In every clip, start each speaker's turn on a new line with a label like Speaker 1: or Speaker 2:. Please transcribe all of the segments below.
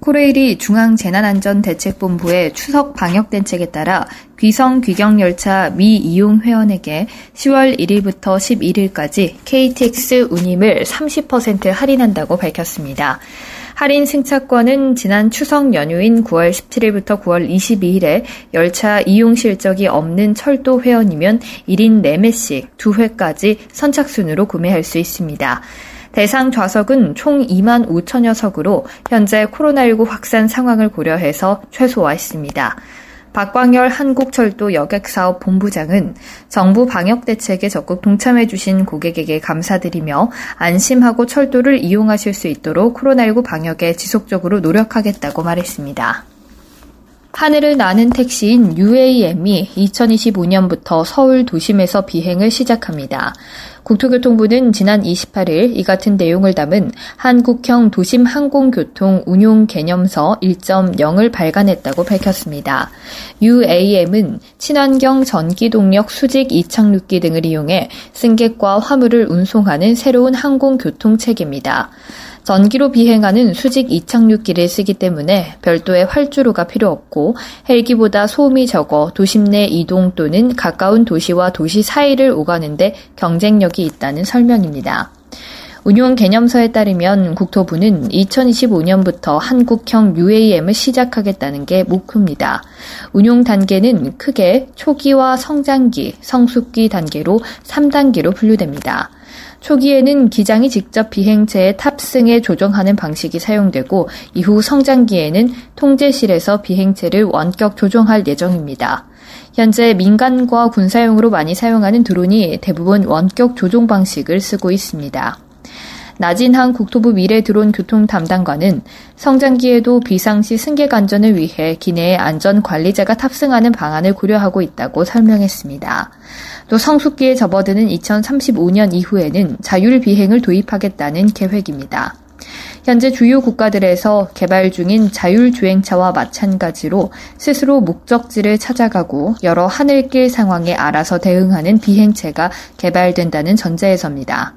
Speaker 1: 코레일이 중앙재난안전대책본부의 추석 방역대책에 따라 귀성 귀경 열차 미이용 회원에게 10월 1일부터 11일까지 KTX 운임을 30% 할인한다고 밝혔습니다. 할인 승차권은 지난 추석 연휴인 9월 17일부터 9월 22일에 열차 이용 실적이 없는 철도 회원이면 1인 4매씩 2회까지 선착순으로 구매할 수 있습니다. 대상 좌석은 총 2만 5천여 석으로 현재 코로나19 확산 상황을 고려해서 최소화했습니다. 박광열 한국철도 여객사업 본부장은 정부 방역 대책에 적극 동참해 주신 고객에게 감사드리며 안심하고 철도를 이용하실 수 있도록 코로나19 방역에 지속적으로 노력하겠다고 말했습니다. 하늘을 나는 택시인 UAM이 2025년부터 서울 도심에서 비행을 시작합니다. 국토교통부는 지난 28일 이 같은 내용을 담은 한국형 도심 항공교통 운용 개념서 1.0을 발간했다고 밝혔습니다. UAM은 친환경 전기 동력 수직 이착륙기 등을 이용해 승객과 화물을 운송하는 새로운 항공교통 체계입니다. 전기로 비행하는 수직 이착륙기를 쓰기 때문에 별도의 활주로가 필요 없고 헬기보다 소음이 적어 도심 내 이동 또는 가까운 도시와 도시 사이를 오가는데 경쟁력이 있다는 설명입니다. 운용 개념서에 따르면 국토부는 2025년부터 한국형 UAM을 시작하겠다는 게 목표입니다. 운용 단계는 크게 초기와 성장기, 성숙기 단계로 3단계로 분류됩니다. 초기에는 기장이 직접 비행체의 탑승에 조정하는 방식이 사용되고 이후 성장기에는 통제실에서 비행체를 원격 조종할 예정입니다. 현재 민간과 군사용으로 많이 사용하는 드론이 대부분 원격 조종 방식을 쓰고 있습니다. 나진한 국토부 미래 드론 교통 담당관은 성장기에도 비상시 승객 안전을 위해 기내에 안전 관리자가 탑승하는 방안을 고려하고 있다고 설명했습니다. 또 성숙기에 접어드는 2035년 이후에는 자율 비행을 도입하겠다는 계획입니다. 현재 주요 국가들에서 개발 중인 자율주행차와 마찬가지로 스스로 목적지를 찾아가고 여러 하늘길 상황에 알아서 대응하는 비행체가 개발된다는 전제에서입니다.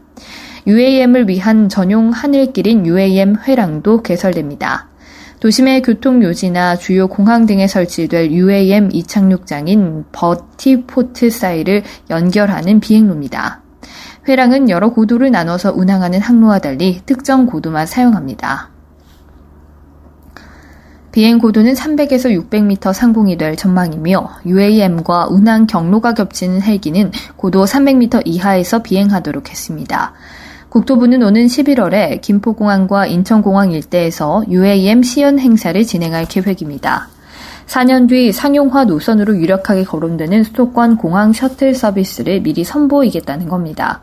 Speaker 1: UAM을 위한 전용 하늘길인 UAM 회랑도 개설됩니다. 도심의 교통요지나 주요 공항 등에 설치될 UAM 이착륙장인 버티포트 사이를 연결하는 비행로입니다. 회랑은 여러 고도를 나눠서 운항하는 항로와 달리 특정 고도만 사용합니다. 비행 고도는 300에서 600m 상공이 될 전망이며 UAM과 운항 경로가 겹치는 헬기는 고도 300m 이하에서 비행하도록 했습니다. 국토부는 오는 11월에 김포공항과 인천공항 일대에서 UAM 시연 행사를 진행할 계획입니다. 4년 뒤 상용화 노선으로 유력하게 거론되는 수도권 공항 셔틀 서비스를 미리 선보이겠다는 겁니다.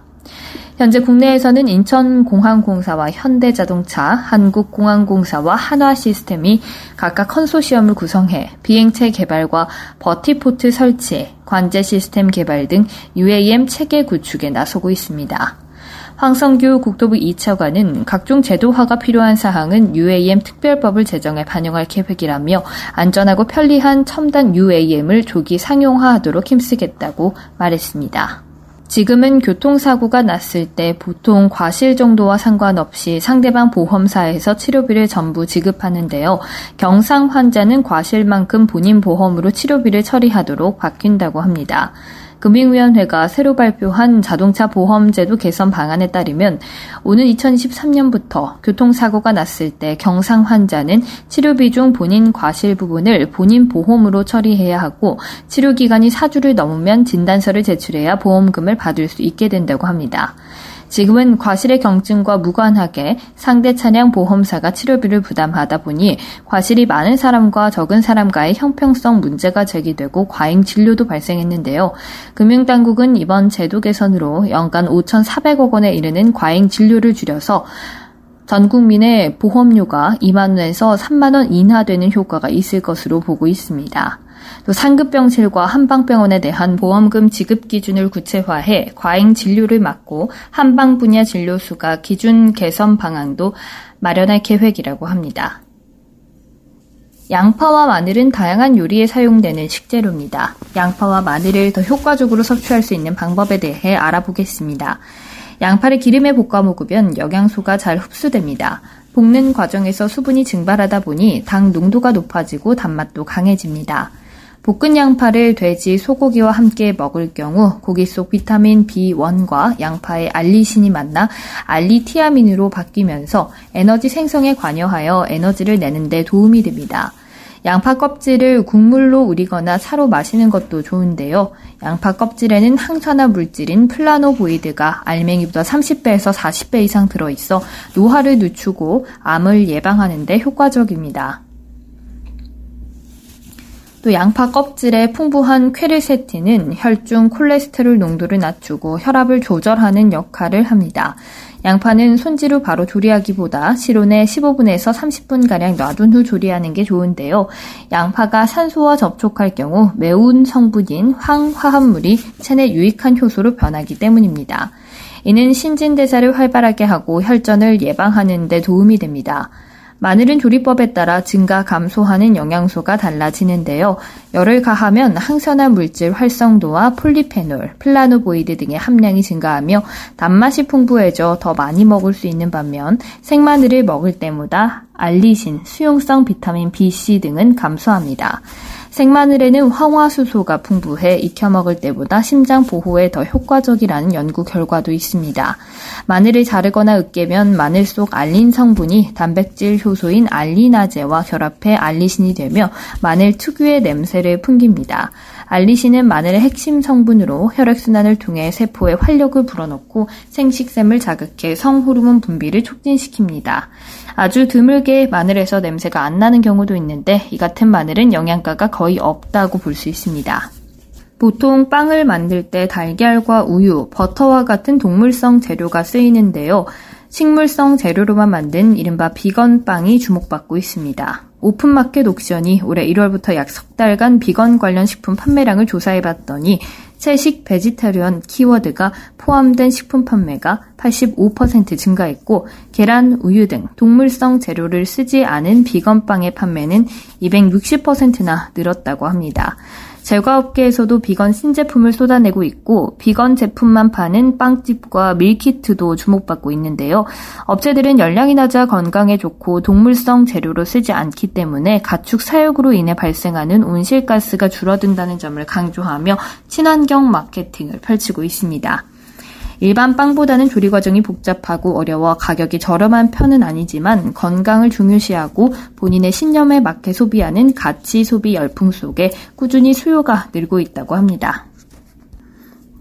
Speaker 1: 현재 국내에서는 인천공항공사와 현대자동차, 한국공항공사와 한화시스템이 각각 컨소시엄을 구성해 비행체 개발과 버티포트 설치, 관제 시스템 개발 등 UAM 체계 구축에 나서고 있습니다. 황성규 국토부 2차관은 각종 제도화가 필요한 사항은 UAM 특별법을 제정해 반영할 계획이라며 안전하고 편리한 첨단 UAM을 조기 상용화하도록 힘쓰겠다고 말했습니다. 지금은 교통사고가 났을 때 보통 과실 정도와 상관없이 상대방 보험사에서 치료비를 전부 지급하는데요. 경상 환자는 과실만큼 본인 보험으로 치료비를 처리하도록 바뀐다고 합니다. 금융위원회가 새로 발표한 자동차 보험제도 개선 방안에 따르면 오는 2023년부터 교통사고가 났을 때 경상 환자는 치료비 중 본인 과실 부분을 본인 보험으로 처리해야 하고 치료 기간이 4주를 넘으면 진단서를 제출해야 보험금을 받을 수 있게 된다고 합니다. 지금은 과실의 경증과 무관하게 상대 차량 보험사가 치료비를 부담하다 보니 과실이 많은 사람과 적은 사람과의 형평성 문제가 제기되고 과잉 진료도 발생했는데요. 금융당국은 이번 제도 개선으로 연간 5,400억 원에 이르는 과잉 진료를 줄여서 전 국민의 보험료가 2만 원에서 3만 원 인하되는 효과가 있을 것으로 보고 있습니다. 또 상급병실과 한방병원에 대한 보험금 지급 기준을 구체화해 과잉 진료를 막고 한방 분야 진료 수가 기준 개선 방안도 마련할 계획이라고 합니다. 양파와 마늘은 다양한 요리에 사용되는 식재료입니다. 양파와 마늘을 더 효과적으로 섭취할 수 있는 방법에 대해 알아보겠습니다. 양파를 기름에 볶아 먹으면 영양소가 잘 흡수됩니다. 볶는 과정에서 수분이 증발하다 보니 당 농도가 높아지고 단맛도 강해집니다. 볶은 양파를 돼지, 소고기와 함께 먹을 경우 고기 속 비타민 B1과 양파의 알리신이 만나 알리티아민으로 바뀌면서 에너지 생성에 관여하여 에너지를 내는데 도움이 됩니다. 양파 껍질을 국물로 우리거나 차로 마시는 것도 좋은데요. 양파 껍질에는 항산화 물질인 플라노보이드가 알맹이보다 30배에서 40배 이상 들어있어 노화를 늦추고 암을 예방하는 데 효과적입니다. 또 양파 껍질에 풍부한 퀘르세틴은 혈중 콜레스테롤 농도를 낮추고 혈압을 조절하는 역할을 합니다. 양파는 손질후 바로 조리하기보다 실온에 15분에서 30분가량 놔둔 후 조리하는 게 좋은데요. 양파가 산소와 접촉할 경우 매운 성분인 황화합물이 체내 유익한 효소로 변하기 때문입니다. 이는 신진대사를 활발하게 하고 혈전을 예방하는 데 도움이 됩니다. 마늘은 조리법에 따라 증가 감소하는 영양소가 달라지는데요. 열을 가하면 항산화 물질 활성도와 폴리페놀, 플라노보이드 등의 함량이 증가하며 단맛이 풍부해져 더 많이 먹을 수 있는 반면 생마늘을 먹을 때보다 알리신, 수용성 비타민 B, C 등은 감소합니다. 생마늘에는 황화수소가 풍부해 익혀 먹을 때보다 심장 보호에 더 효과적이라는 연구 결과도 있습니다. 마늘을 자르거나 으깨면 마늘 속 알린 성분이 단백질 효소인 알리나제와 결합해 알리신이 되며 마늘 특유의 냄새를 풍깁니다. 알리신은 마늘의 핵심 성분으로 혈액순환을 통해 세포에 활력을 불어넣고 생식샘을 자극해 성호르몬 분비를 촉진시킵니다. 아주 드물게 마늘에서 냄새가 안 나는 경우도 있는데 이 같은 마늘은 영양가가 거의 없다고 볼 수 있습니다. 보통 빵을 만들 때 달걀과 우유, 버터와 같은 동물성 재료가 쓰이는데요. 식물성 재료로만 만든 이른바 비건 빵이 주목받고 있습니다. 오픈마켓 옥션이 올해 1월부터 약 석 달간 비건 관련 식품 판매량을 조사해봤더니 채식 베지테리언 키워드가 포함된 식품 판매가 85% 증가했고 계란, 우유 등 동물성 재료를 쓰지 않은 비건빵의 판매는 260%나 늘었다고 합니다. 제과업계에서도 비건 신제품을 쏟아내고 있고 비건 제품만 파는 빵집과 밀키트도 주목받고 있는데요. 업체들은 열량이 낮아 건강에 좋고 동물성 재료로 쓰지 않기 때문에 가축 사육으로 인해 발생하는 온실가스가 줄어든다는 점을 강조하며 친환경 마케팅을 펼치고 있습니다. 일반 빵보다는 조리 과정이 복잡하고 어려워 가격이 저렴한 편은 아니지만 건강을 중요시하고 본인의 신념에 맞게 소비하는 가치 소비 열풍 속에 꾸준히 수요가 늘고 있다고 합니다.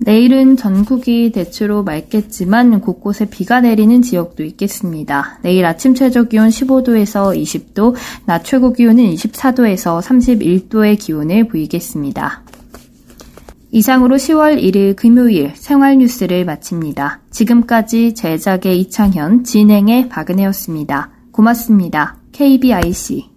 Speaker 1: 내일은 전국이 대체로 맑겠지만 곳곳에 비가 내리는 지역도 있겠습니다. 내일 아침 최저 기온 15도에서 20도, 낮 최고 기온은 24도에서 31도의 기온을 보이겠습니다. 이상으로 10월 1일 금요일 생활 뉴스를 마칩니다. 지금까지 제작의 이창현, 진행의 박은혜였습니다. 고맙습니다. KBIC